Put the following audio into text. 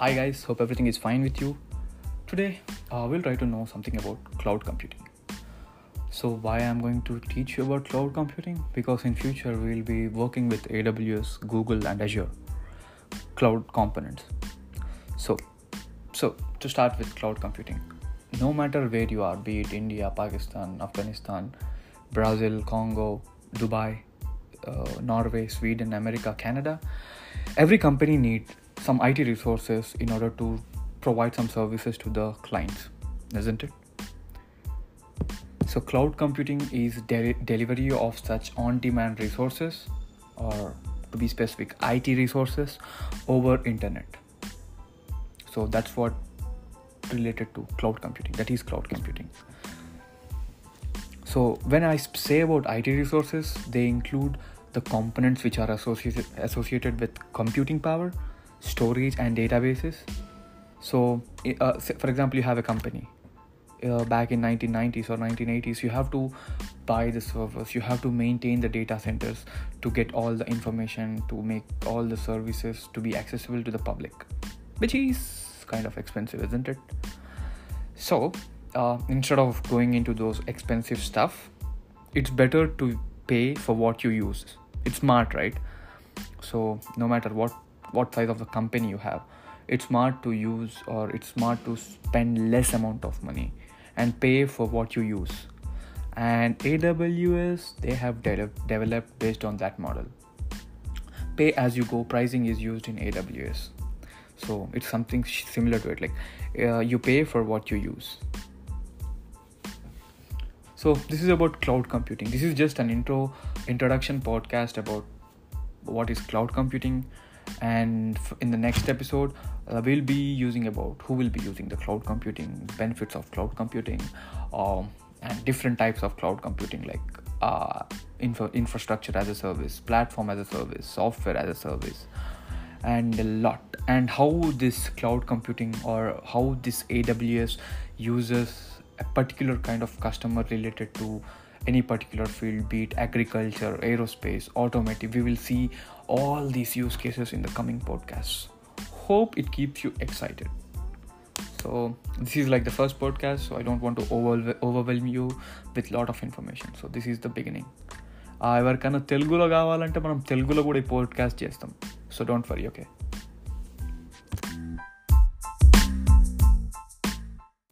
Hi guys, hope everything is fine with you. Today uh, we'll try to know something about cloud computing. So why I'm going to teach you about cloud computing? Because in future we'll be working with AWS, Google and Azure cloud components. So so to start with cloud computing, no matter where you are, be it India, Pakistan, Afghanistan, Brazil, Congo, Dubai, uh, Norway, Sweden, America, Canada, every company need some IT resources in order to provide some services to the clients, isn't it? So cloud computing is de- delivery of such on-demand resources, or to be specific, IT resources over internet. So that's what related to cloud computing. That is cloud computing. So when I say about IT resources, they include the components which are associated associated with computing power storage and databases. So uh, for example you have a company. Uh, back in 1990s or 1980s you have to buy the servers you have to maintain the data centers to get all the information to make all the services to be accessible to the public which is kind of expensive isn't it? So uh, instead of going into those expensive stuff it's better to pay for what you use. It's smart right? So no matter what what size of the company you have. It's smart to use or it's smart to spend less amount of money and pay for what you use. And aws they have de- developed based on that model. Pay as you go pricing is used in aws so it's something similar to it like uh, you pay for what you use. So this is about cloud computing. This is just an intro introduction podcast about what is cloud computing and in the next episode uh, we'll be using about who will be using the cloud computing benefits of cloud computing um, and different types of cloud computing like uh, info- infrastructure as a service platform as a service software as a service and a lot. And how this cloud computing or how this aws uses a particular kind of customer related to any particular field, be it agriculture, aerospace, automotive. We will see all these use cases in the coming podcasts. Hope it keeps you excited. So this is like the first podcast, so I don't want to overwhelm you with lot of information. So this is the beginning. ఎవరికైనా తెలుగులో కావాలంటే మనం తెలుగులో కూడా ఈ podcast చేస్తాం so don't worry okay